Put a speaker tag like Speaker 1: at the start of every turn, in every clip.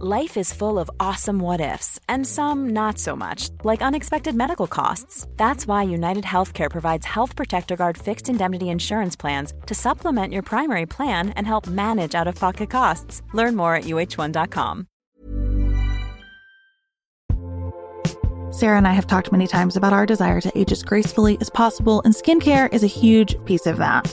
Speaker 1: Life is full of awesome what ifs, and some not so much, like unexpected medical costs. That's why United Healthcare provides Health Protector Guard fixed indemnity insurance plans to supplement your primary plan and help manage out of pocket costs. Learn more at uh1.com.
Speaker 2: Sarah and I have talked many times about our desire to age as gracefully as possible, and skincare is a huge piece of that.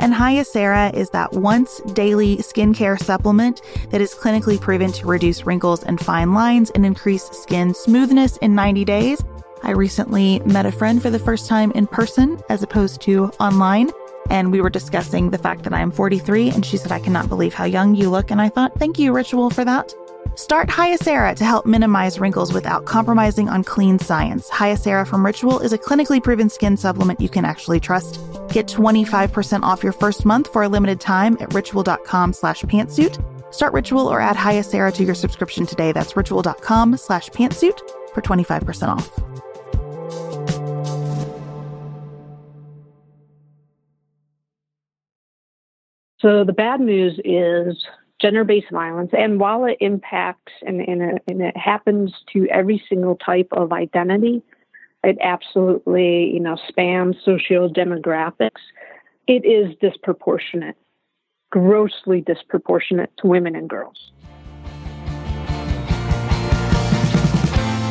Speaker 2: and Hyacera is that once daily skincare supplement that is clinically proven to reduce wrinkles and fine lines and increase skin smoothness in 90 days. I recently met a friend for the first time in person as opposed to online. And we were discussing the fact that I am 43, and she said, I cannot believe how young you look. And I thought, thank you, Ritual, for that. Start Hyacera to help minimize wrinkles without compromising on clean science. Hyacera from Ritual is a clinically proven skin supplement you can actually trust. Get 25% off your first month for a limited time at ritual.com slash pantsuit. Start Ritual or add Hyacera to your subscription today. That's ritual.com slash pantsuit for 25% off.
Speaker 3: So the bad news is gender-based violence, and while it impacts and, and, and it happens to every single type of identity, it absolutely you know spans socio-demographics. It is disproportionate, grossly disproportionate to women and girls.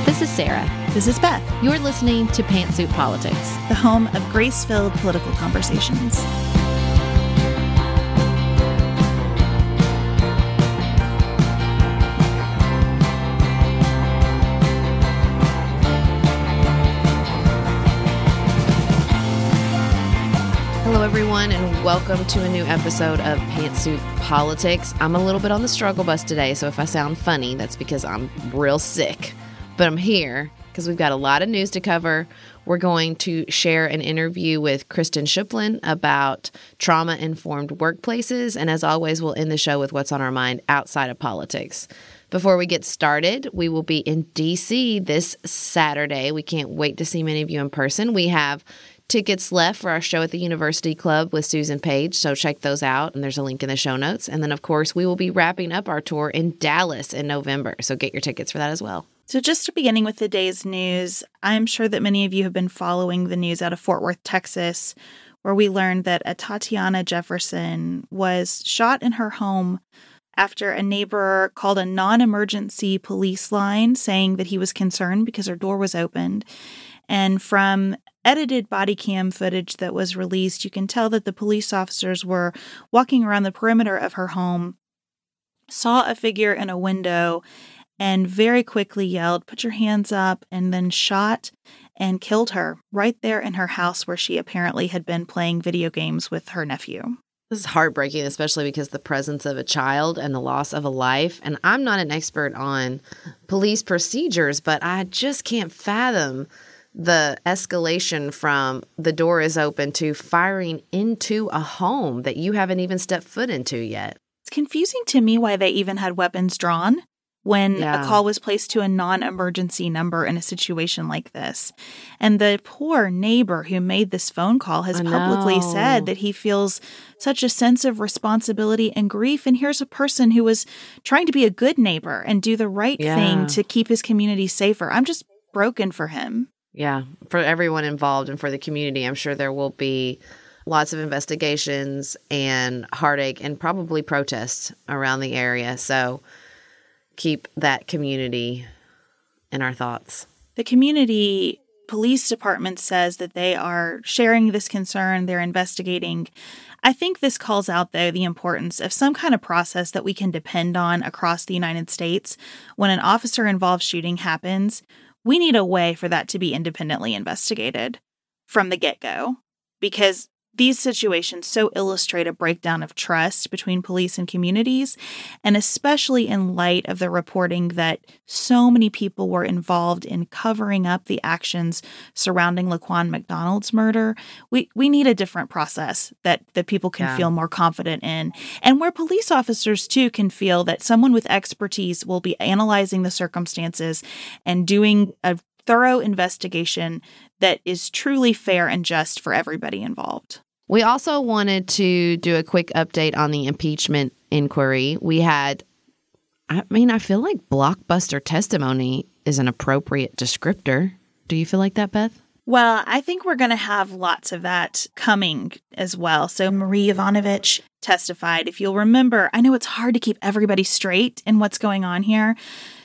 Speaker 4: This is Sarah.
Speaker 2: This is Beth.
Speaker 4: You're listening to Pantsuit Politics,
Speaker 2: the home of grace filled political conversations.
Speaker 4: Everyone, and welcome to a new episode of Pantsuit Politics. I'm a little bit on the struggle bus today, so if I sound funny, that's because I'm real sick. But I'm here because we've got a lot of news to cover. We're going to share an interview with Kristen Shiplin about trauma informed workplaces. And as always, we'll end the show with what's on our mind outside of politics. Before we get started, we will be in DC this Saturday. We can't wait to see many of you in person. We have tickets left for our show at the University Club with Susan Page, so check those out. And there's a link in the show notes. And then, of course, we will be wrapping up our tour in Dallas in November, so get your tickets for that as well.
Speaker 2: So, just beginning with the day's news, I'm sure that many of you have been following the news out of Fort Worth, Texas, where we learned that Atatiana Jefferson was shot in her home after a neighbor called a non emergency police line saying that he was concerned because her door was opened. And from edited body cam footage that was released, you can tell that the police officers were walking around the perimeter of her home, saw a figure in a window, and very quickly yelled, Put your hands up, and then shot and killed her right there in her house where she apparently had been playing video games with her nephew.
Speaker 4: This is heartbreaking, especially because the presence of a child and the loss of a life. And I'm not an expert on police procedures, but I just can't fathom the escalation from the door is open to firing into a home that you haven't even stepped foot into yet.
Speaker 2: It's confusing to me why they even had weapons drawn when
Speaker 4: Yeah.
Speaker 2: a call was placed to a non emergency number in a situation like this. And the poor neighbor who made this phone call has
Speaker 4: I
Speaker 2: publicly
Speaker 4: know.
Speaker 2: said that he feels such a sense of responsibility and grief. And here's a person who was trying to be a good neighbor and do the right
Speaker 4: Yeah.
Speaker 2: thing to keep his community safer. I'm just broken for him.
Speaker 4: Yeah, for everyone involved and for the community, I'm sure there will be lots of investigations and heartache and probably protests around the area. So keep that community in our thoughts.
Speaker 2: the community police department says that they are sharing this concern, they're investigating. I think this calls out, though, the importance of some kind of process that we can depend on across the United States. When an officer involved shooting happens, we need a way for that to be independently investigated from the get go because these situations so illustrate a breakdown of trust between police and communities, and especially in light of the reporting that so many people were involved in covering up the actions surrounding Laquan McDonald's murder. We we need a different process that that people can yeah. feel more confident in, and where police officers too can feel that someone with expertise will be analyzing the circumstances and doing a thorough investigation that is truly fair and just for everybody involved.
Speaker 4: We also wanted to do a quick update on the impeachment inquiry. We had, I mean, I feel like blockbuster testimony is an appropriate descriptor. Do you feel like that, Beth?
Speaker 2: Well, I think we're going to have lots of that coming as well. So, Marie Yovanovitch testified. If you'll remember, I know it's hard to keep everybody straight in what's going on here.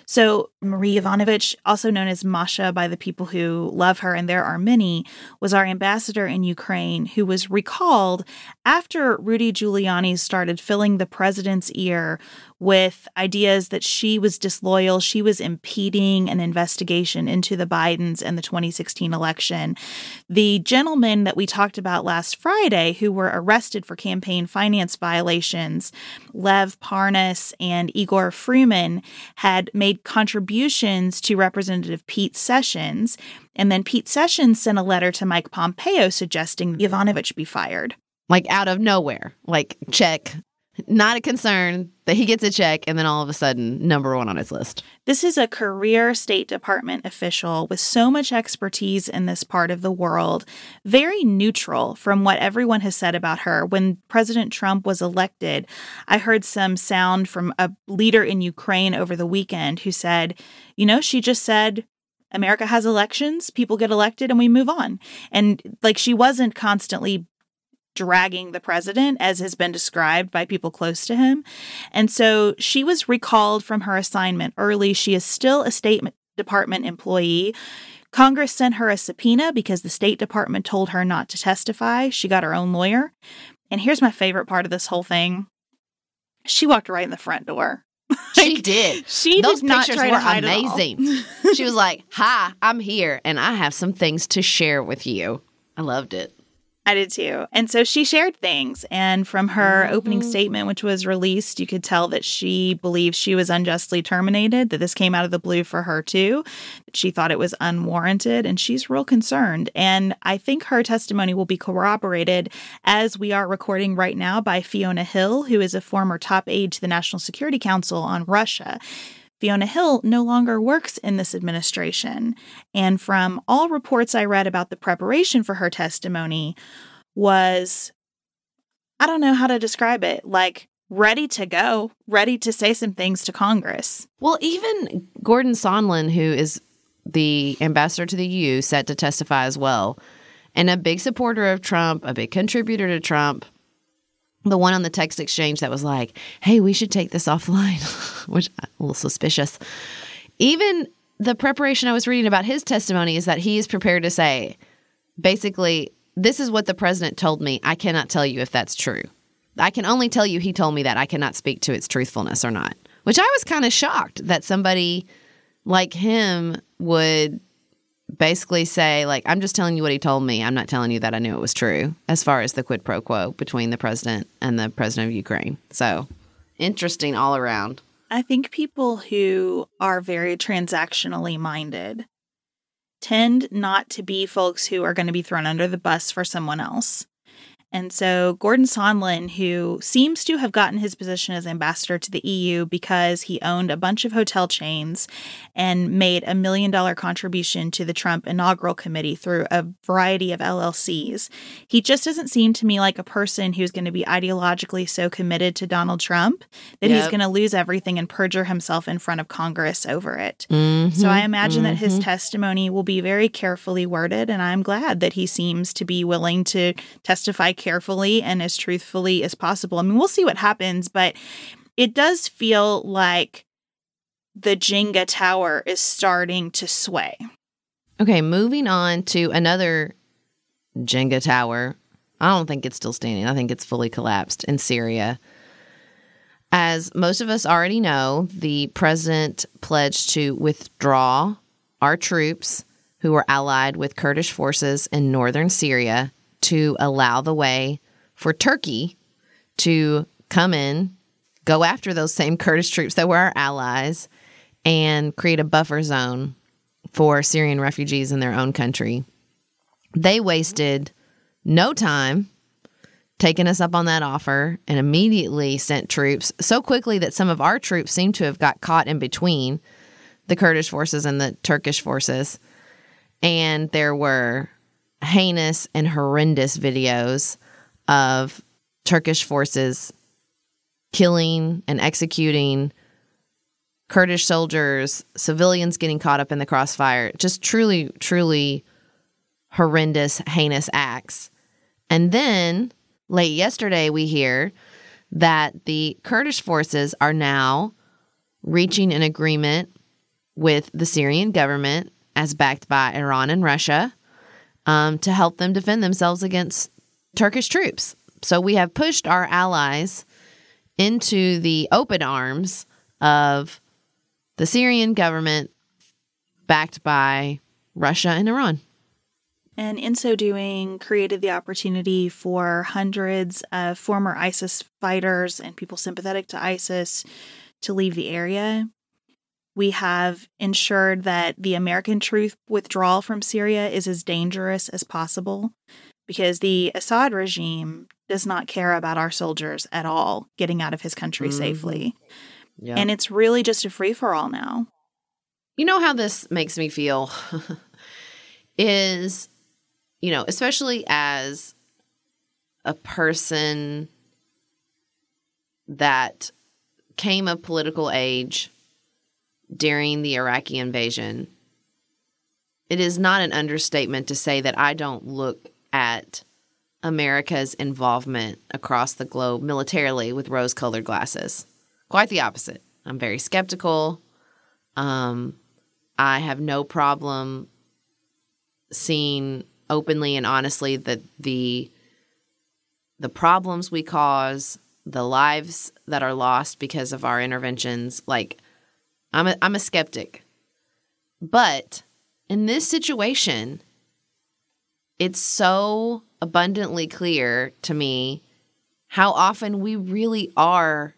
Speaker 2: So, Marie Yovanovitch, also known as Masha by the people who love her, and there are many, was our ambassador in Ukraine who was recalled after Rudy Giuliani started filling the president's ear with ideas that she was disloyal, she was impeding an investigation into the Bidens and the 2016 election. The gentlemen that we talked about last Friday who were arrested for campaign finance violations, Lev Parnas and Igor Fruman, had made contributions to Representative Pete Sessions. And then Pete Sessions sent a letter to Mike Pompeo suggesting Yovanovitch be fired.
Speaker 4: Like out of nowhere. Like, check not a concern that he gets a check and then all of a sudden number one on his list.
Speaker 2: This is a career State Department official with so much expertise in this part of the world, very neutral from what everyone has said about her. When President Trump was elected, I heard some sound from a leader in Ukraine over the weekend who said, you know, she just said, America has elections, people get elected, and we move on. And like she wasn't constantly dragging the president, as has been described by people close to him. And so she was recalled from her assignment early. She is still a State Department employee. Congress sent her a subpoena because the State Department told her not to testify. She got her own lawyer. And here's my favorite part of this whole thing she walked right in the front door.
Speaker 4: she did.
Speaker 2: She
Speaker 4: Those
Speaker 2: did
Speaker 4: pictures were amazing. she was like, "Hi, I'm here, and I have some things to share with you." I loved it.
Speaker 2: I did too. And so she shared things. And from her mm-hmm. opening statement, which was released, you could tell that she believes she was unjustly terminated, that this came out of the blue for her too. She thought it was unwarranted, and she's real concerned. And I think her testimony will be corroborated as we are recording right now by Fiona Hill, who is a former top aide to the National Security Council on Russia. Fiona Hill no longer works in this administration. And from all reports I read about the preparation for her testimony, was I don't know how to describe it, like ready to go, ready to say some things to Congress.
Speaker 4: Well, even Gordon Sondland, who is the ambassador to the EU, set to testify as well, and a big supporter of Trump, a big contributor to Trump, the one on the text exchange that was like, hey, we should take this offline, which uh, a little suspicious. Even the preparation I was reading about his testimony is that he is prepared to say, basically, this is what the president told me. I cannot tell you if that's true. I can only tell you he told me that. I cannot speak to its truthfulness or not, which I was kind of shocked that somebody like him would basically say like i'm just telling you what he told me. I'm not telling you that i knew it was true as far as the quid pro quo between the president and the president of ukraine. So interesting all around.
Speaker 2: I think people who are very transactionally minded tend not to be folks who are going to be thrown under the bus for someone else and so Gordon Sondland, who seems to have gotten his position as ambassador to the EU because he owned a bunch of hotel chains and made a million dollar contribution to the Trump inaugural committee through a variety of LLCs. He just doesn't seem to me like a person who's going to be ideologically so committed to Donald Trump that yep. he's going to lose everything and perjure himself in front of Congress over it. Mm-hmm, so I imagine mm-hmm. that his mm-hmm. testimony will be very carefully worded, and I'm glad that he seems to be willing to testify carefully and as truthfully as possible. I mean, we'll see what happens, but it does feel like the Jenga tower is starting to sway.
Speaker 4: Okay, moving on to another Jenga tower. I don't think it's still standing. I think it's fully collapsed in Syria. As most of us already know, the president pledged to withdraw our troops who were allied with Kurdish forces in northern Syria to allow the way for Turkey to come in, go after those same Kurdish troops that were our allies, and create a buffer zone for Syrian refugees in their own country. They wasted no time taking us up on that offer and immediately sent troops so quickly that some of our troops seem to have got caught in between the Kurdish forces and the Turkish forces. And there were heinous and horrendous videos of Turkish forces killing and executing Kurdish soldiers, civilians getting caught up in the crossfire. Just truly, truly horrendous, heinous acts. And then late yesterday, we hear that the Kurdish forces are now reaching an agreement with the Syrian government, as backed by Iran and Russia, um, to help them defend themselves against Turkish troops. So we have pushed our allies into the open arms of the Syrian government, backed by Russia and Iran
Speaker 2: and in so doing created the opportunity for hundreds of former ISIS fighters and people sympathetic to ISIS to leave the area. We have ensured that the American troop withdrawal from Syria is as dangerous as possible because the Assad regime does not care about our soldiers at all getting out of his country mm-hmm. safely. Yeah. And it's really just a free for all now.
Speaker 4: You know how this makes me feel? is you know, especially as a person that came of political age during the Iraqi invasion, it is not an understatement to say that I don't look at America's involvement across the globe militarily with rose colored glasses. Quite the opposite. I'm very skeptical. Um, I have no problem seeing openly and honestly that the the problems we cause, the lives that are lost because of our interventions, like I'm a, I'm a skeptic. But in this situation, it's so abundantly clear to me how often we really are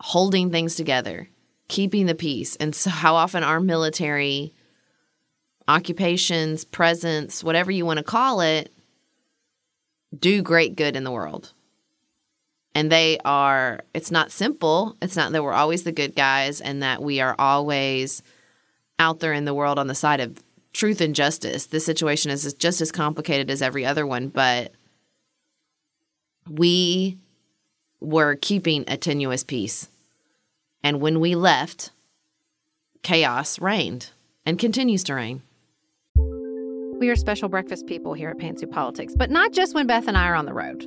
Speaker 4: holding things together, keeping the peace, and so how often our military occupations, presence, whatever you want to call it, do great good in the world. And they are, it's not simple. It's not that we're always the good guys and that we are always out there in the world on the side of truth and justice. This situation is just as complicated as every other one, but we were keeping a tenuous peace. And when we left, chaos reigned and continues to reign.
Speaker 5: We are special breakfast people here at Pantsuit Politics, but not just when Beth and I are on the road.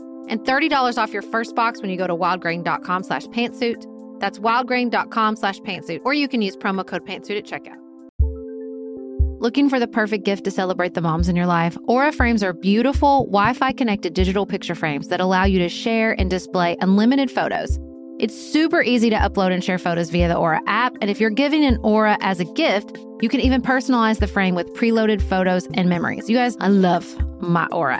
Speaker 5: and $30 off your first box when you go to wildgrain.com slash pantsuit. That's wildgrain.com slash pantsuit, or you can use promo code pantsuit at checkout. Looking for the perfect gift to celebrate the moms in your life? Aura frames are beautiful, Wi Fi connected digital picture frames that allow you to share and display unlimited photos. It's super easy to upload and share photos via the Aura app. And if you're giving an Aura as a gift, you can even personalize the frame with preloaded photos and memories. You guys, I love my Aura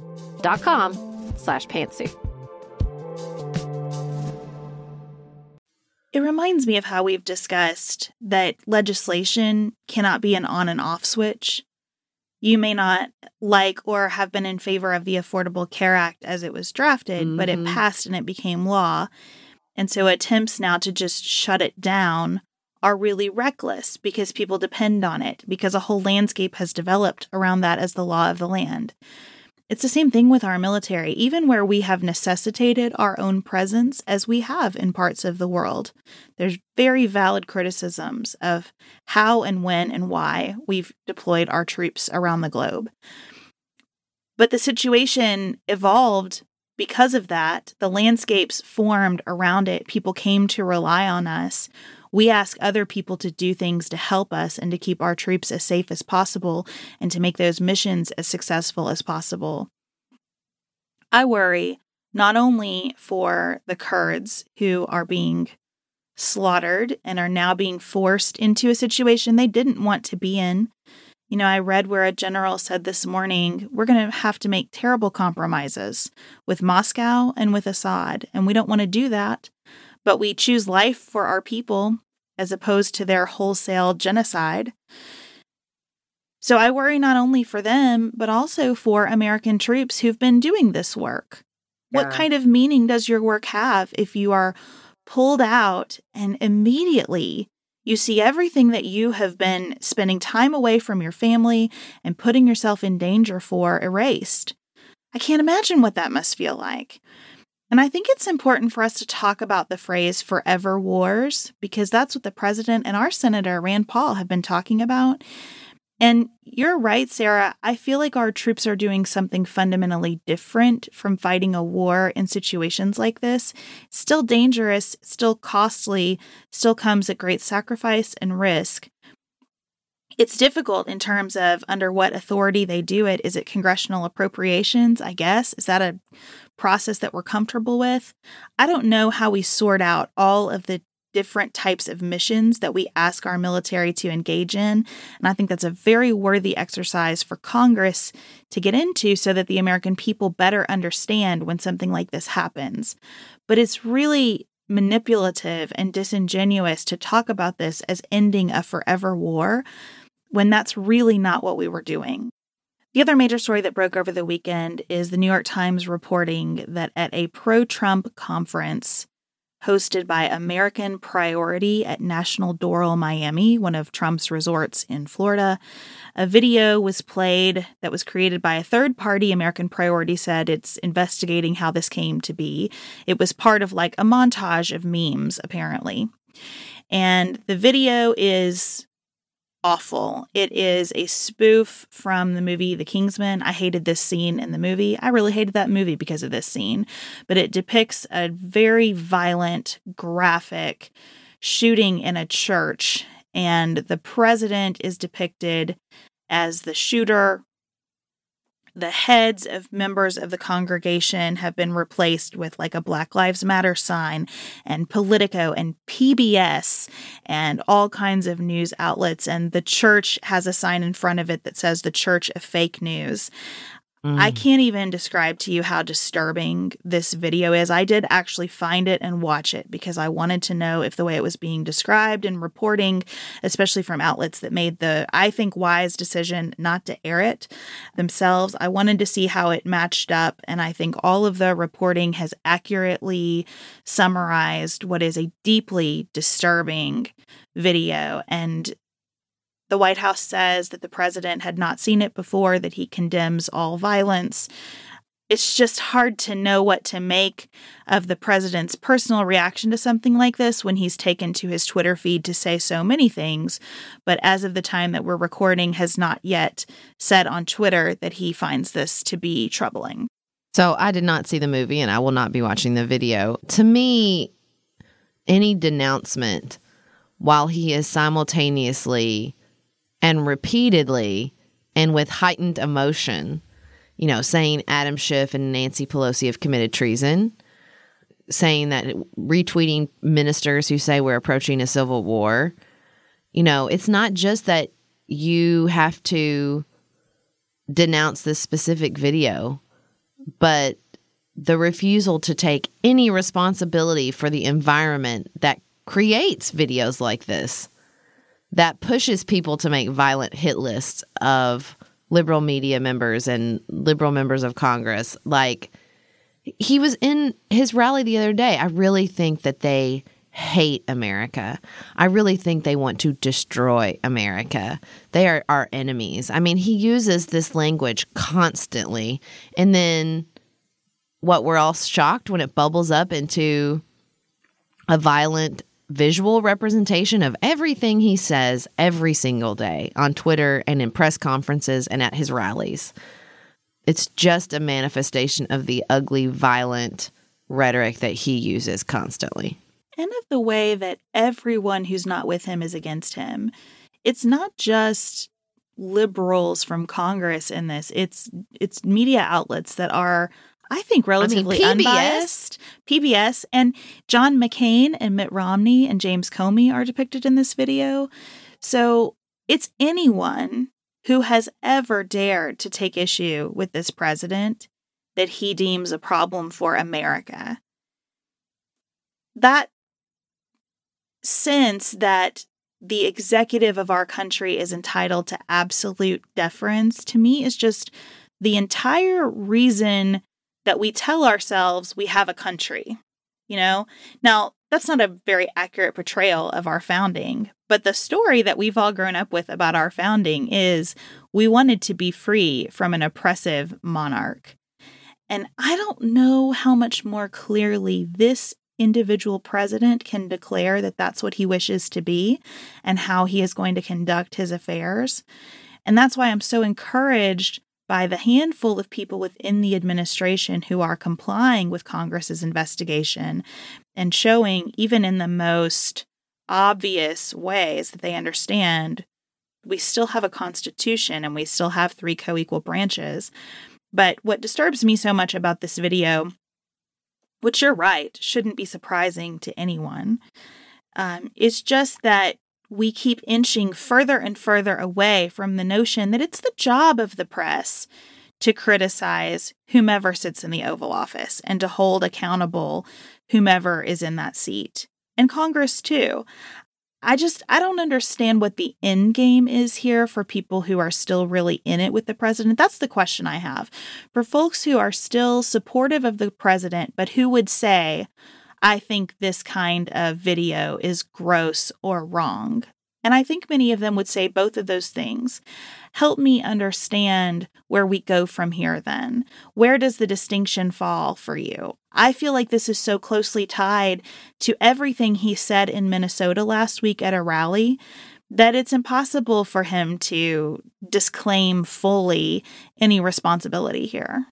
Speaker 5: dot com slash pantsuit.
Speaker 2: It reminds me of how we've discussed that legislation cannot be an on and off switch. You may not like or have been in favor of the Affordable Care Act as it was drafted, mm-hmm. but it
Speaker 4: Mhm.
Speaker 2: passed and it became law. And so attempts now to just shut it down are really reckless because people depend on it, because a whole landscape has developed around that as the law of the land. It's the same thing with our military, even where we have necessitated our own presence, as we have in parts of the world. There's very valid criticisms of how and when and why we've deployed our troops around the globe. But the situation evolved because of that. The landscapes formed around it. People came to rely on us. We ask other people to do things to help us and to keep our troops as safe as possible and to make those missions as successful as possible. I worry not only for the Kurds who are being slaughtered and are now being forced into a situation they didn't want to be in. You know, I read where a general said this morning, we're going to have to make terrible compromises with Moscow and with Assad, and we don't want to do that, but we choose life for our people as opposed to their wholesale genocide. So I worry not only for them, but also for American troops who've been doing this work. What kind of meaning does your work have if you are pulled out and immediately you see everything that you have been spending time away from your family and putting yourself in danger for erased? I can't imagine what that must feel like. And I think it's important for us to talk about the phrase forever wars because that's what the president and our senator, Rand Paul, have been talking about. And you're right, Sarah. I feel like our troops are doing something fundamentally different from fighting a war in situations like this. Still dangerous, still costly, still comes at great sacrifice and risk. It's difficult in terms of under what authority they do it. Is it congressional appropriations? I guess. Is that a process that we're comfortable with? I don't know how we sort out all of the different types of missions that we ask our military to engage in. And I think that's a very worthy exercise for Congress to get into so that the American people better understand when something like this happens. But it's really manipulative and disingenuous to talk about this as ending a forever war when that's really not what we were doing. The other major story that broke over the weekend is the New York Times reporting that at a pro Trump conference hosted by American Priority at National Doral Miami, one of Trump's resorts in Florida, a video was played that was created by a third party. American Priority said it's investigating how this came to be. It was part of like a montage of memes, apparently. And the video is awful. It is a spoof from the movie The Kingsman. I hated this scene in the movie. I really hated that movie because of this scene, but it depicts a very violent, graphic shooting in a church, and the president is depicted as the shooter the heads of members of the congregation have been replaced with like a Black Lives Matter sign and Politico and PBS and all kinds of news outlets. And the church has a sign in front of it that says the Church of Fake News. I mm. can't even describe to you how disturbing this video is. I did actually find it and watch it because I wanted to know if the way it was being described and reporting, especially from outlets that made the, I think, wise decision not to air it themselves, I wanted to see how it matched up. And I think all of the reporting has accurately summarized what is a deeply disturbing video. And the White House says that the president had not seen it before, that he condemns all violence. It's just hard to know what to make of the president's personal reaction to something like this when he's taken to his Twitter feed to say so many things, but as of the time that we're recording, has not yet said on Twitter that he finds this to be troubling.
Speaker 4: So I did not see the movie and I will not be watching the video. To me, any denouncement while he is simultaneously and repeatedly and with heightened emotion, you know, saying Adam Schiff and Nancy Pelosi have committed treason, saying that retweeting ministers who say we're approaching a civil war. You know, it's not just that you have to denounce this specific video, but the refusal to take any responsibility for the environment that creates videos like this that pushes people to make violent hit lists of liberal media members and liberal members of Congress. Like he was in his rally the other day. I really think that they hate America. I really think they want to destroy America. They are our enemies. I mean, he uses this language constantly. And then what we're all shocked when it bubbles up into a violent visual representation of everything he says every single day on Twitter and in press conferences and at his rallies. It's just a manifestation of the ugly, violent rhetoric that he uses constantly.
Speaker 2: And of the way that everyone who's not with him is against him. It's not just liberals from Congress in this. It's it's media outlets that are I think relatively I mean, PBS. unbiased. PBS and John McCain and Mitt Romney and James Comey are depicted in this video. So it's anyone who has ever dared to take issue with this president that he deems a problem for America. That sense that the executive of our country is entitled to absolute deference to me is just the entire reason that we tell ourselves we have a country. You know, now that's not a very accurate portrayal of our founding, but the story that we've all grown up with about our founding is we wanted to be free from an oppressive monarch. And I don't know how much more clearly this individual president can declare that that's what he wishes to be and how he is going to conduct his affairs. And that's why I'm so encouraged by the handful of people within the administration who are complying with Congress's investigation and showing, even in the most obvious ways that they understand, we still have a constitution and we still have three co equal branches. But what disturbs me so much about this video, which you're right, shouldn't be surprising to anyone, um, is just that we keep inching further and further away from the notion that it's the job of the press to criticize whomever sits in the Oval Office and to hold accountable whomever is in that seat. And Congress, too. I just I don't understand what the end game is here for people who are still really in it with the president. That's the question I have. For folks who are still supportive of the president but who would say, I think this kind of video is gross or wrong. And I think many of them would say both of those things. Help me understand where we go from here then. Where does the distinction fall for you? I feel like this is so closely tied to everything he said in Minnesota last week at a rally that it's impossible for him to disclaim fully any responsibility here.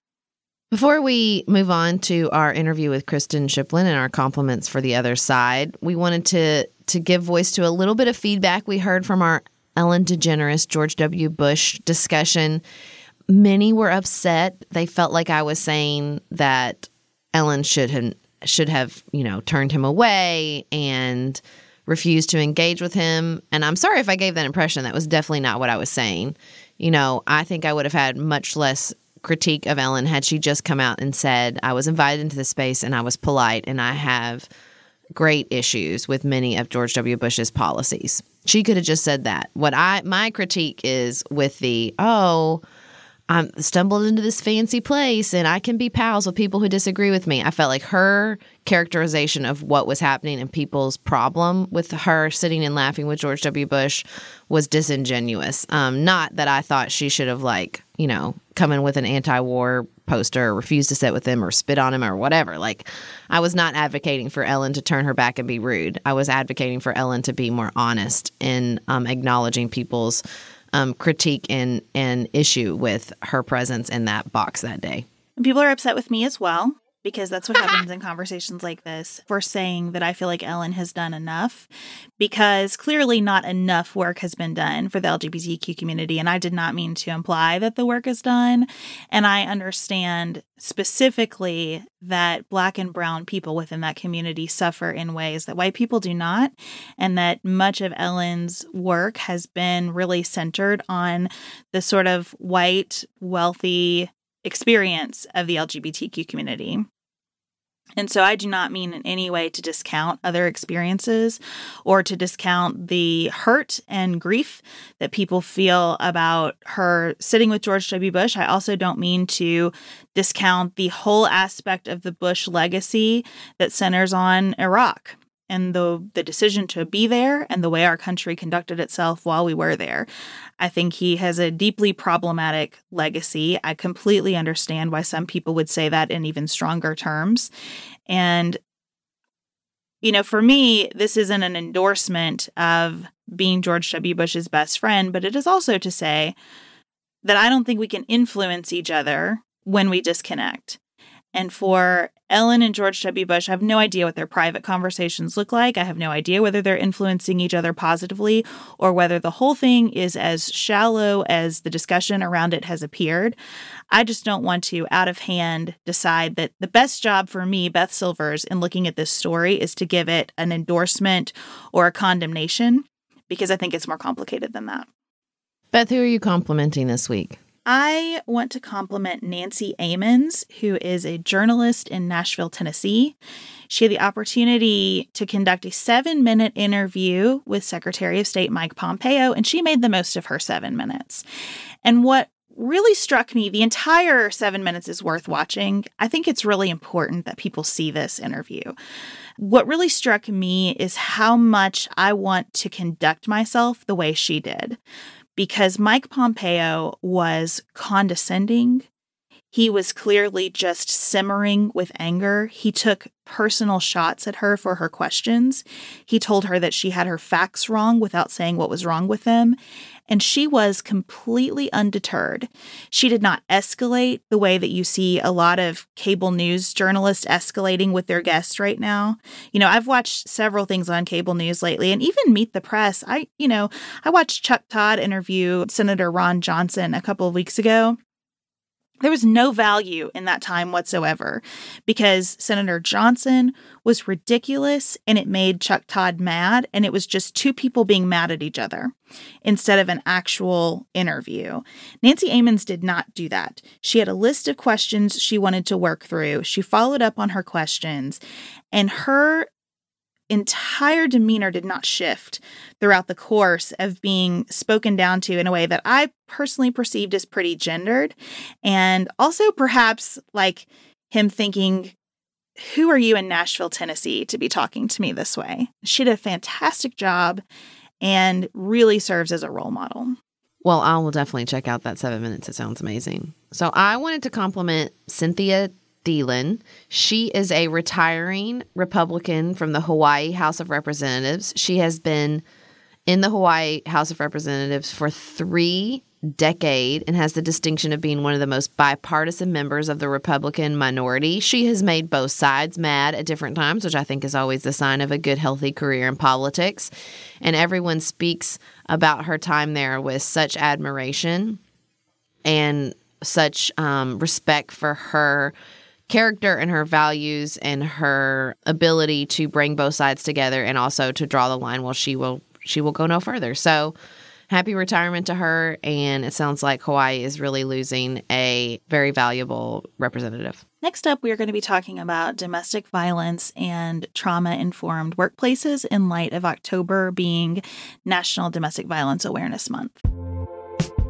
Speaker 4: Before we move on to our interview with Kristen Shiplin and our compliments for the other side, we wanted to to give voice to a little bit of feedback we heard from our Ellen DeGeneres George W. Bush discussion. Many were upset. They felt like I was saying that Ellen should have should have, you know, turned him away and refused to engage with him. And I'm sorry if I gave that impression. That was definitely not what I was saying. You know, I think I would have had much less critique of Ellen had she just come out and said, I was invited into the space and I was polite and I have great issues with many of George W. Bush's policies. She could have just said that. What I my critique is with the, oh, I stumbled into this fancy place and I can be pals with people who disagree with me. I felt like her characterization of what was happening and people's problem with her sitting and laughing with George W. Bush was disingenuous. Um, not that I thought she should have, like, you know, come in with an anti war poster or refused to sit with him or spit on him or whatever. Like, I was not advocating for Ellen to turn her back and be rude. I was advocating for Ellen to be more honest in um, acknowledging people's um, critique and, and issue with her presence in that box that day.
Speaker 2: People are upset with me as well because that's what happens in conversations like this for saying that I feel like Ellen has done enough because clearly not enough work has been done for the LGBTQ community. And I did not mean to imply that the work is done. And I understand specifically that Black and Brown people within that community suffer in ways that white people do not. And that much of Ellen's work has been really centered on the sort of white, wealthy, experience of the LGBTQ community. And so I do not mean in any way to discount other experiences or to discount the hurt and grief that people feel about her sitting with George W. Bush. I also don't mean to discount the whole aspect of the Bush legacy that centers on Iraq and the the decision to be there and the way our country conducted itself while we were there. I think he has a deeply problematic legacy. I completely understand why some people would say that in even stronger terms. And you know, for me, this isn't an endorsement of being George W. Bush's best friend, but it is also to say that I don't think we can influence each other when we disconnect. And for Ellen and George W. Bush, have no idea what their private conversations look like. I have no idea whether they're influencing each other positively or whether the whole thing is as shallow as the discussion around it has appeared. I just don't want to, out of hand, decide that the best job for me, Beth Silvers, in looking at this story is to give it an endorsement or a condemnation because I think it's more complicated than that.
Speaker 4: Beth, who are you complimenting this week?
Speaker 2: I want to compliment Nancy Amons, who is a journalist in Nashville, Tennessee. She had the opportunity to conduct a seven minute interview with Secretary of State Mike Pompeo, and she made the most of her seven minutes. And what really struck me, the entire seven minutes is worth watching. I think it's really important that people see this interview. What really struck me is how much I want to conduct myself the way she did because Mike Pompeo was condescending. He was clearly just simmering with anger. He took personal shots at her for her questions. He told her that she had her facts wrong without saying what was wrong with them. And she was completely undeterred. She did not escalate the way that you see a lot of cable news journalists escalating with their guests right now. You know, I've watched several things on cable news lately and even Meet the Press. I, you know, I watched Chuck Todd interview Senator Ron Johnson a couple of weeks ago. There was no value in that time whatsoever because Senator Johnson was ridiculous and it made Chuck Todd mad. And it was just two people being mad at each other instead of an actual interview. Nancy Amons did not do that. She had a list of questions she wanted to work through. She followed up on her questions, and her entire demeanor did not shift throughout the course of being spoken down to in a way that I personally perceived as pretty gendered. And also, perhaps like him thinking, Who are you in Nashville, Tennessee, to be talking to me this way? She did a fantastic job and really serves as a role model.
Speaker 4: Well, I will definitely check out that seven minutes. It sounds amazing. So I wanted to compliment Cynthia Thielen. She is a retiring Republican from the Hawaii House of Representatives. She has been in the Hawaii House of Representatives for three decade and has the distinction of being one of the most bipartisan members of the Republican minority. She has made both sides mad at different times, which I think is always the sign of a good, healthy career in politics. And everyone speaks about her time there with such admiration and such um, respect for her character and her values and her ability to bring both sides together and also to draw the line well she will she will go no further so happy retirement to her. And it sounds like Hawaii is really losing a very valuable representative.
Speaker 6: Next up, we are going to be talking about domestic violence and trauma informed workplaces in light of October being National Domestic Violence Awareness Month.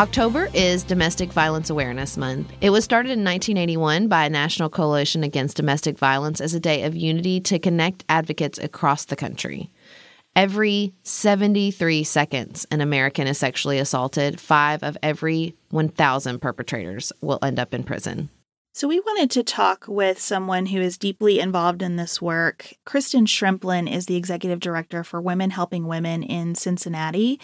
Speaker 4: October is Domestic Violence Awareness Month. It was started in 1981 by a National Coalition Against Domestic Violence as a day of unity to connect advocates across the country. Every 73 seconds, an American is sexually assaulted. Five of every 1,000 perpetrators will end up in prison.
Speaker 2: So, we wanted to talk with someone who is deeply involved in this work. Kristen Shrimplin is the executive director for Women Helping Women in Cincinnati.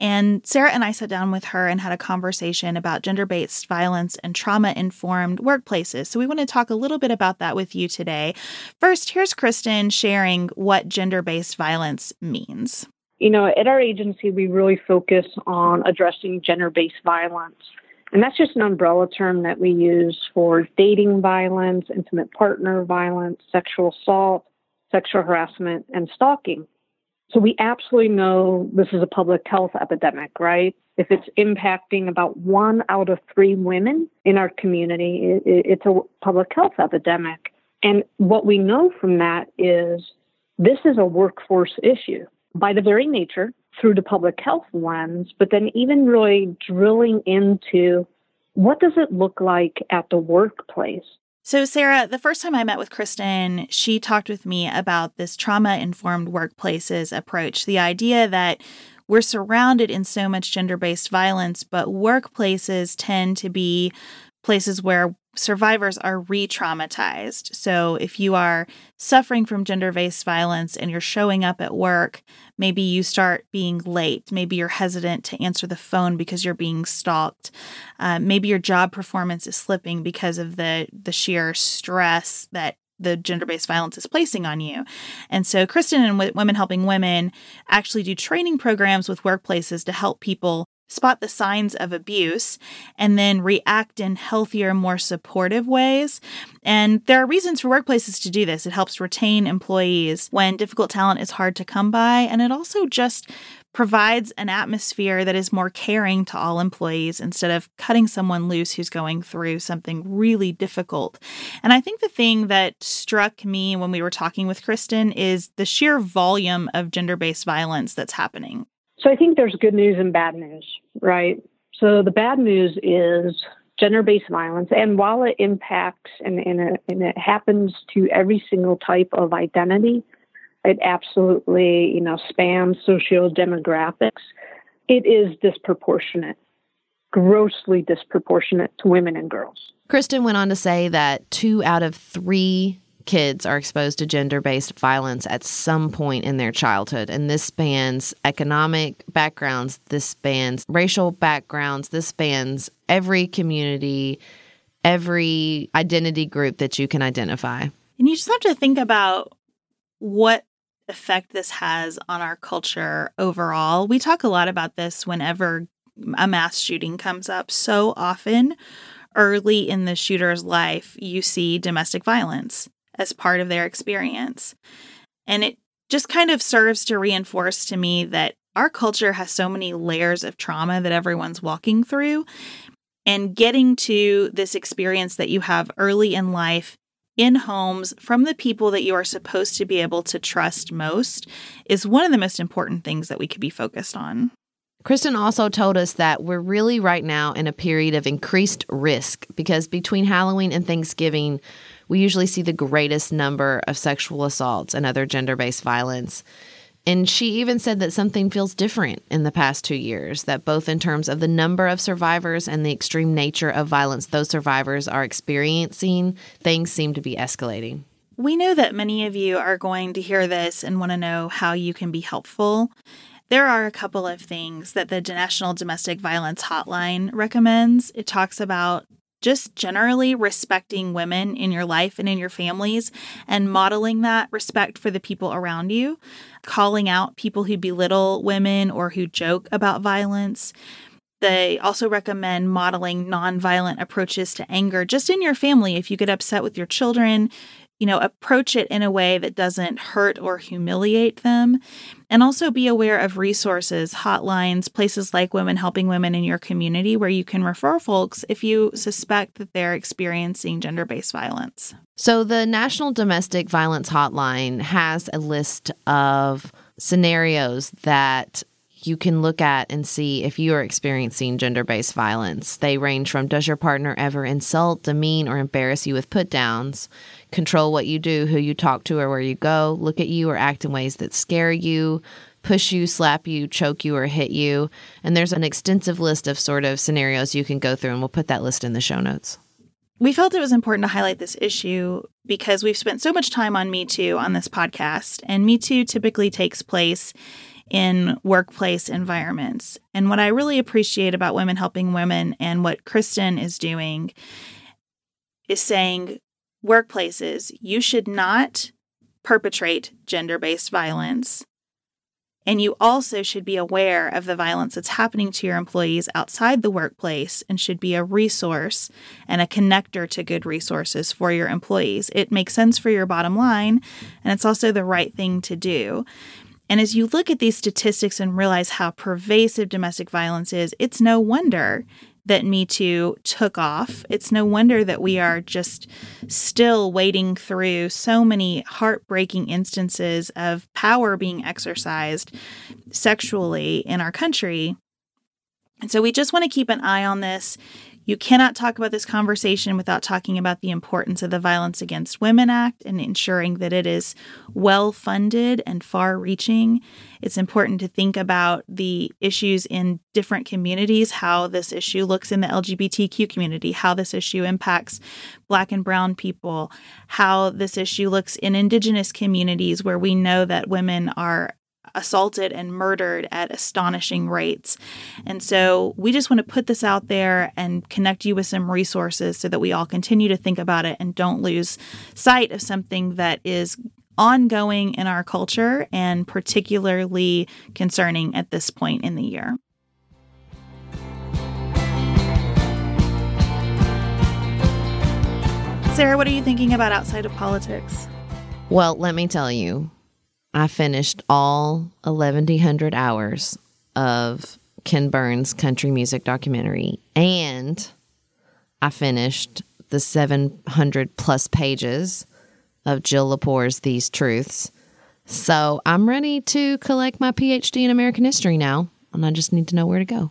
Speaker 2: And Sarah and I sat down with her and had a conversation about gender based violence and trauma informed workplaces. So, we want to talk a little bit about that with you today. First, here's Kristen sharing what gender based violence means.
Speaker 3: You know, at our agency, we really focus on addressing gender based violence. And that's just an umbrella term that we use for dating violence, intimate partner violence, sexual assault, sexual harassment, and stalking. So we absolutely know this is a public health epidemic, right? If it's impacting about one out of three women in our community, it's a public health epidemic. And what we know from that is this is a workforce issue by the very nature through the public health lens, but then even really drilling into what does it look like at the workplace?
Speaker 2: So, Sarah, the first time I met with Kristen, she talked with me about this trauma informed workplaces approach. The idea that we're surrounded in so much gender based violence, but workplaces tend to be places where survivors are re traumatized. So, if you are suffering from gender based violence and you're showing up at work, maybe you start being late. Maybe you're hesitant to answer the phone because you're being stalked. Uh, maybe your job performance is slipping because of the, the sheer stress that the gender based violence is placing on you. And so, Kristen and Women Helping Women actually do training programs with workplaces to help people spot the signs of abuse, and then react in healthier, more supportive ways. And there are reasons for workplaces to do this. It helps retain employees when difficult talent is hard to come by, and it also just provides an atmosphere that is more caring to all employees instead of cutting someone loose who's going through something really difficult. And I think the thing that struck me when we were talking with Kristen is the sheer volume of gender based violence that's happening.
Speaker 3: So I think there's good news and bad news, right? So the bad news is gender-based violence, and while it impacts and, and, it, and it happens to every single type of identity, it absolutely, you know, spans socio-demographics. It is disproportionate, grossly disproportionate to women and girls.
Speaker 4: Kristen went on to say that two out of three kids are exposed to gender based violence at some point in their childhood. And this spans economic backgrounds, this spans racial backgrounds, this spans every community, every identity group that you can identify.
Speaker 2: And you just have to think about what effect this has on our culture overall. We talk a lot about this whenever a mass shooting comes up. So often, early in the shooter's life, you see domestic violence as part of their experience. And it just kind of serves to reinforce to me that our culture has so many layers of trauma that everyone's walking through. And getting to this experience that you have early in life in homes from the people that you are supposed to be able to trust most is one of the most important things that we could be focused on.
Speaker 4: Kristen also told us that we're really right now in a period of increased risk because between Halloween and Thanksgiving, we usually see the greatest number of sexual assaults and other gender based violence. And she even said that something feels different in the past two years, that both in terms of the number of survivors and the extreme nature of violence those survivors are experiencing, things seem to be escalating.
Speaker 2: We know that many of you are going to hear this and want to know how you can be helpful. There are a couple of things that the National Domestic Violence Hotline recommends. It talks about just generally respecting women in your life and in your families and modeling that respect for the people around you, calling out people who belittle women or who joke about violence. They also recommend modeling nonviolent approaches to anger just in your family. If you get upset with your children, you know, approach it in a way that doesn't hurt or humiliate them. And also be aware of resources, hotlines, places like Women Helping Women in your community where you can refer folks if you suspect that they're experiencing gender based violence.
Speaker 4: So, the National Domestic Violence Hotline has a list of scenarios that you can look at and see if you are experiencing gender based violence. They range from Does your partner ever insult, demean, or embarrass you with put downs? Control what you do, who you talk to, or where you go. Look at you or act in ways that scare you, push you, slap you, choke you, or hit you. And there's an extensive list of sort of scenarios you can go through, and we'll put that list in the show notes.
Speaker 2: we felt it was important to highlight this issue because we've spent so much time on Me Too on this podcast, and Me Too typically takes place in workplace environments. And what I really appreciate about Women Helping Women and what Kristen is doing is saying workplaces, you should not perpetrate gender based violence and you also should be aware of the violence that's happening to your employees outside the workplace and should be a resource and a connector to good resources for your employees. It makes sense for your bottom line, and it's also the right thing to do. And as you look at these statistics and realize how pervasive domestic violence is, it's no wonder that Me Too took off. It's no wonder that we are just still wading through so many heartbreaking instances of power being exercised sexually in our country. And so we just want to keep an eye on this. You cannot talk about this conversation without talking about the importance of the Violence Against Women Act and ensuring that it is well funded and far reaching. It's important to think about the issues in different communities, how this issue looks in the LGBTQ community, how this issue impacts Black and Brown people, how this issue looks in Indigenous communities where we know that women are assaulted and murdered at astonishing rates. And so we just want to put this out there and connect you with some resources so that we all continue to think about it and don't lose sight of something that is ongoing in our culture and particularly concerning at this point in the year. Sarah, what are you thinking about outside of politics?
Speaker 4: Well, let me tell you, I finished all 1100 hours of Ken Burns country music documentary and I finished the 700 plus pages of Jill Lepore's These Truths. So I'm ready to collect my PhD in American history now, and I just need to know where to go.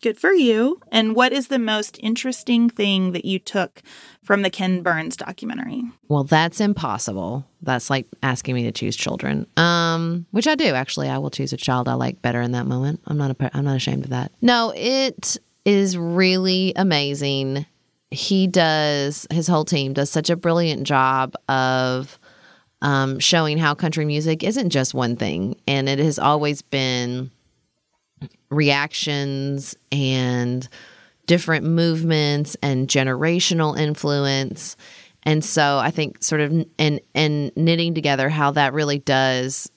Speaker 2: Good for you. And what is the most interesting thing that you took from the Ken Burns documentary?
Speaker 4: Well, that's impossible. That's like asking me to choose children. Um, which I do actually. I will choose a child I like better in that moment. I'm not a, I'm not ashamed of that. No, it is really amazing. He does his whole team does such a brilliant job of um, showing how country music isn't just one thing, and it has always been reactions and different movements and generational influence. And so I think sort of and and knitting together how that really does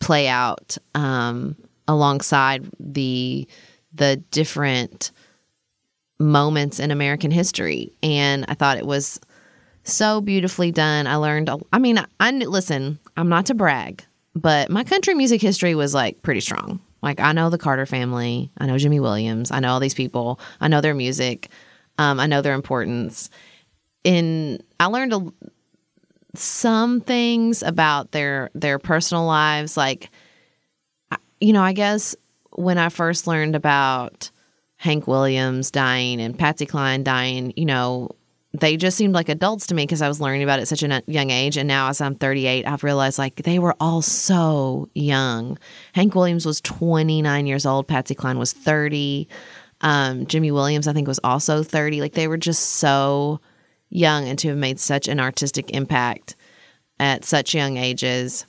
Speaker 4: play out um, alongside the the different moments in American history. And I thought it was so beautifully done. I learned. I mean, I, I listen. I'm not to brag, but my country music history was like pretty strong. Like I know the Carter family, I know Jimmy Williams, I know all these people, I know their music, um, I know their importance. In I learned a, some things about their their personal lives, like you know, I guess when I first learned about Hank Williams dying and Patsy Cline dying, you know, they just seemed like adults to me because I was learning about it at such a young age. And now, as I'm 38, I've realized like they were all so young. Hank Williams was 29 years old, Patsy Cline was 30. Um, Jimmy Williams, I think, was also 30. Like they were just so young and to have made such an artistic impact at such young ages.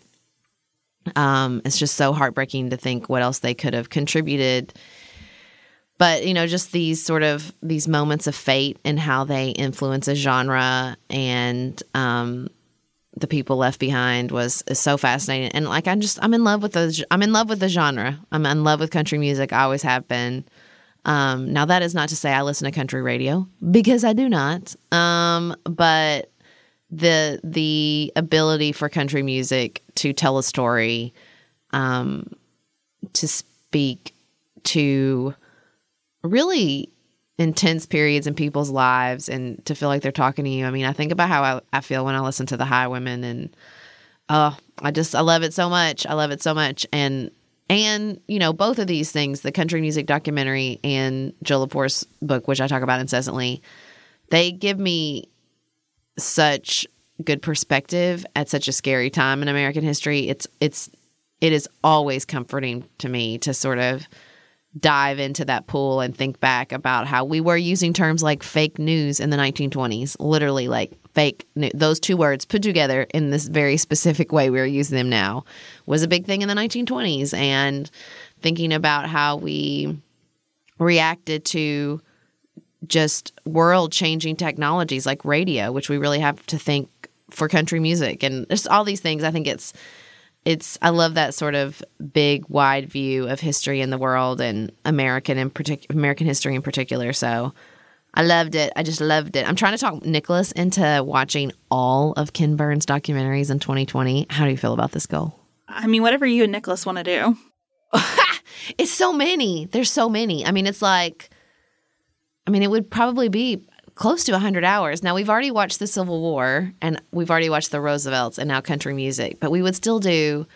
Speaker 4: Um, it's just so heartbreaking to think what else they could have contributed but you know just these sort of these moments of fate and how they influence a genre and um, the people left behind was is so fascinating. And like i'm just i'm in love with the i'm in love with the genre. I'm in love with country music. I always have been. Um, now that is not to say i listen to country radio because i do not. Um, but the the ability for country music to tell a story um, to speak to really intense periods in people's lives and to feel like they're talking to you. I mean, I think about how I, I feel when I listen to the Highwomen and oh, I just I love it so much. I love it so much. And and you know, both of these things, the country music documentary and Jill Lepore's book, which I talk about incessantly, they give me such good perspective at such a scary time in American history. It's it's it is always comforting to me to sort of dive into that pool and think back about how we were using terms like fake news in the 1920s, literally like fake news. Those two words put together in this very specific way we are using them now was a big thing in the 1920s. And thinking about how we reacted to just world changing technologies like radio, which we really have to think for country music and just all these things. I think it's it's I love that sort of big wide view of history in the world and American in particular American history in particular. So I loved it. I just loved it. I'm trying to talk Nicholas into watching all of Ken Burns documentaries in 2020. How do you feel about this goal?
Speaker 2: I mean, whatever you and Nicholas want to do.
Speaker 4: it's so many. There's so many. I mean, it's like I mean, it would probably be close to 100 hours. Now, we've already watched the Civil War and we've already watched the Roosevelts and now country music, but we would still do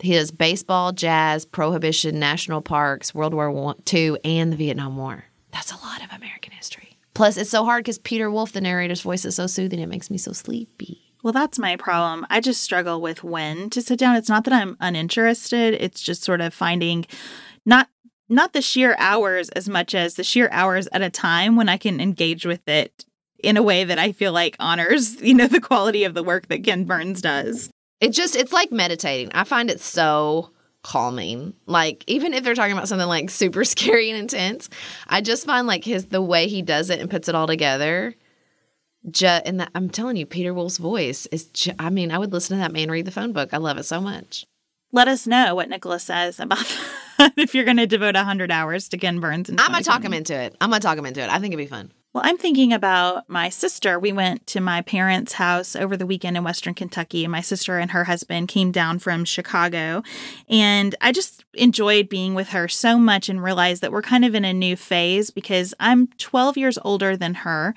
Speaker 4: his baseball, jazz, prohibition, national parks, World War II, and the Vietnam War. That's a lot of American history. Plus, it's so hard because Peter Wolf, the narrator's voice, is so soothing. It makes me so sleepy.
Speaker 2: Well, that's my problem. I just struggle with when to sit down. It's not that I'm uninterested, it's just sort of finding not not the sheer hours as much as the sheer hours at a time when I can engage with it in a way that I feel like honors, you know, the quality of the work that Ken Burns does.
Speaker 4: It just it's like meditating. I find it so calming. Like even if they're talking about something like super scary and intense, I just find like his the way he does it and puts it all together. Just and that, I'm telling you, Peter Wolf's voice is. Just, I mean, I would listen to that man read the phone book. I love it so much.
Speaker 2: Let us know what Nicholas says about if you're going to devote 100 hours to Ken Burns.
Speaker 4: I'm going to talk him into it. I'm going to talk him into it. I think it'd be fun.
Speaker 2: Well, I'm thinking about my sister. We went to my parents' house over the weekend in Western Kentucky, and my sister and her husband came down from Chicago. And I just enjoyed being with her so much and realized that we're kind of in a new phase because I'm 12 years older than her,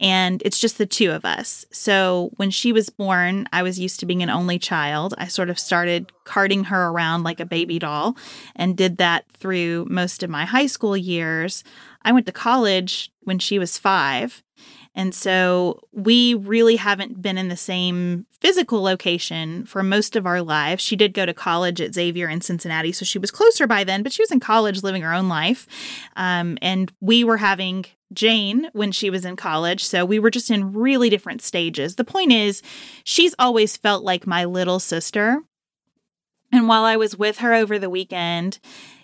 Speaker 2: and it's just the two of us. So when she was born, I was used to being an only child. I sort of started carting her around like a baby doll and did that through most of my high school years. I went to college when she was five. And so we really haven't been in the same physical location for most of our lives. She did go to college at Xavier in Cincinnati, so she was closer by then, but she was in college living her own life. Um, and we were having Jane when she was in college. So we were just in really different stages. The point is, she's always felt like my little sister. And while I was with her over the weekend,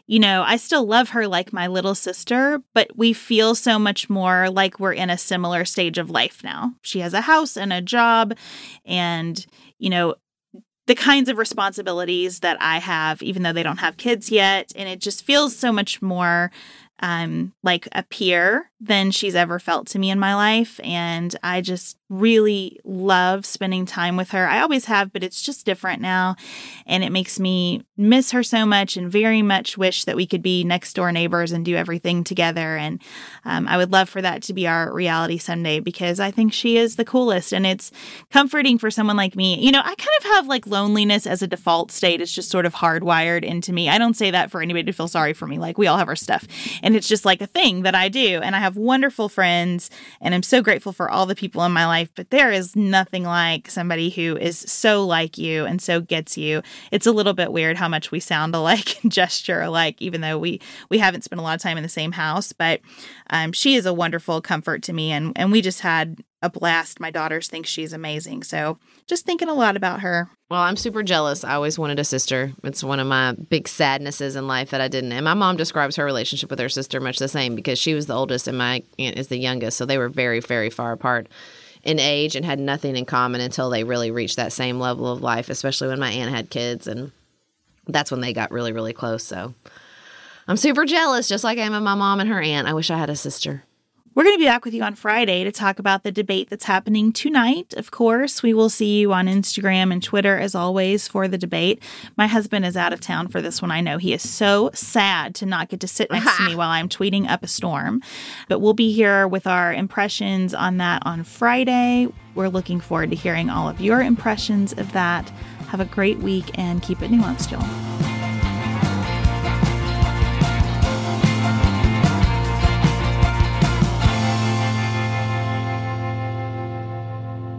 Speaker 2: you know, I still love her like my little sister, but we feel so much more like we're in a similar stage of life now. She has a house and a job, and, you know, the kinds of responsibilities that I have, even though they don't have kids yet. And it just feels so much more um, like a peer than she's ever felt to me in my life. And I just really love spending time with her. I always have, but it's just different now. And it makes me miss her so much and very much wish that we could be next door neighbors and do everything together. And um, I would love for that to be our reality someday because I think she is the coolest. And it's comforting for someone like me. You know, I kind of have like loneliness as a default state. It's just sort of hardwired into me. I don't say that for anybody to feel sorry for me. Like we all have our stuff. And it's just like a thing that I do. And I have wonderful friends. And I'm so grateful for all the people in my life but there is nothing like somebody who is so like you and so gets you. It's a little bit weird how much we sound alike and gesture alike, even though we we haven't spent a lot of time in the same house. But um, she is a wonderful comfort to me, and and we just had a blast. My daughters think she's amazing. So just thinking a lot about her.
Speaker 4: Well, I'm super jealous. I always wanted a sister. It's one of my big sadnesses in life that I didn't. And my mom describes her relationship with her sister much the same because she was the oldest and my aunt is the youngest. So they were very, very far apart in age and had nothing in common until they really reached that same level of life, especially when my aunt had kids. And that's when they got really, really close. So I'm super jealous, just like I am of my mom and her aunt. I wish I had a sister.
Speaker 2: We're going to be back with you on Friday to talk about the debate that's happening tonight. Of course, we will see you on Instagram and Twitter as always for the debate. My husband is out of town for this one. I know he is so sad to not get to sit next to me while I'm tweeting up a storm. But we'll be here with our impressions on that on Friday. We're looking forward to hearing all of your impressions of that. Have a great week and keep it nuanced, y'all.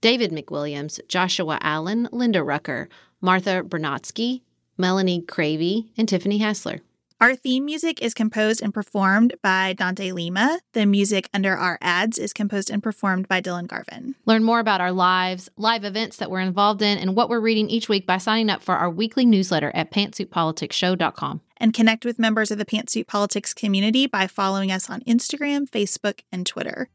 Speaker 5: David McWilliams, Joshua Allen, Linda Rucker, Martha Bernotsky, Melanie Cravey, and Tiffany Hassler.
Speaker 2: Our theme music is composed and performed by Dante Lima. The music under our ads is composed and performed by Dylan Garvin.
Speaker 5: Learn more about our lives, live events that we're involved in, and what we're reading each week by signing up for our weekly newsletter at pantsuitpoliticsshow.com.
Speaker 2: And connect with members of the Pantsuit Politics community by following us on Instagram, Facebook, and Twitter.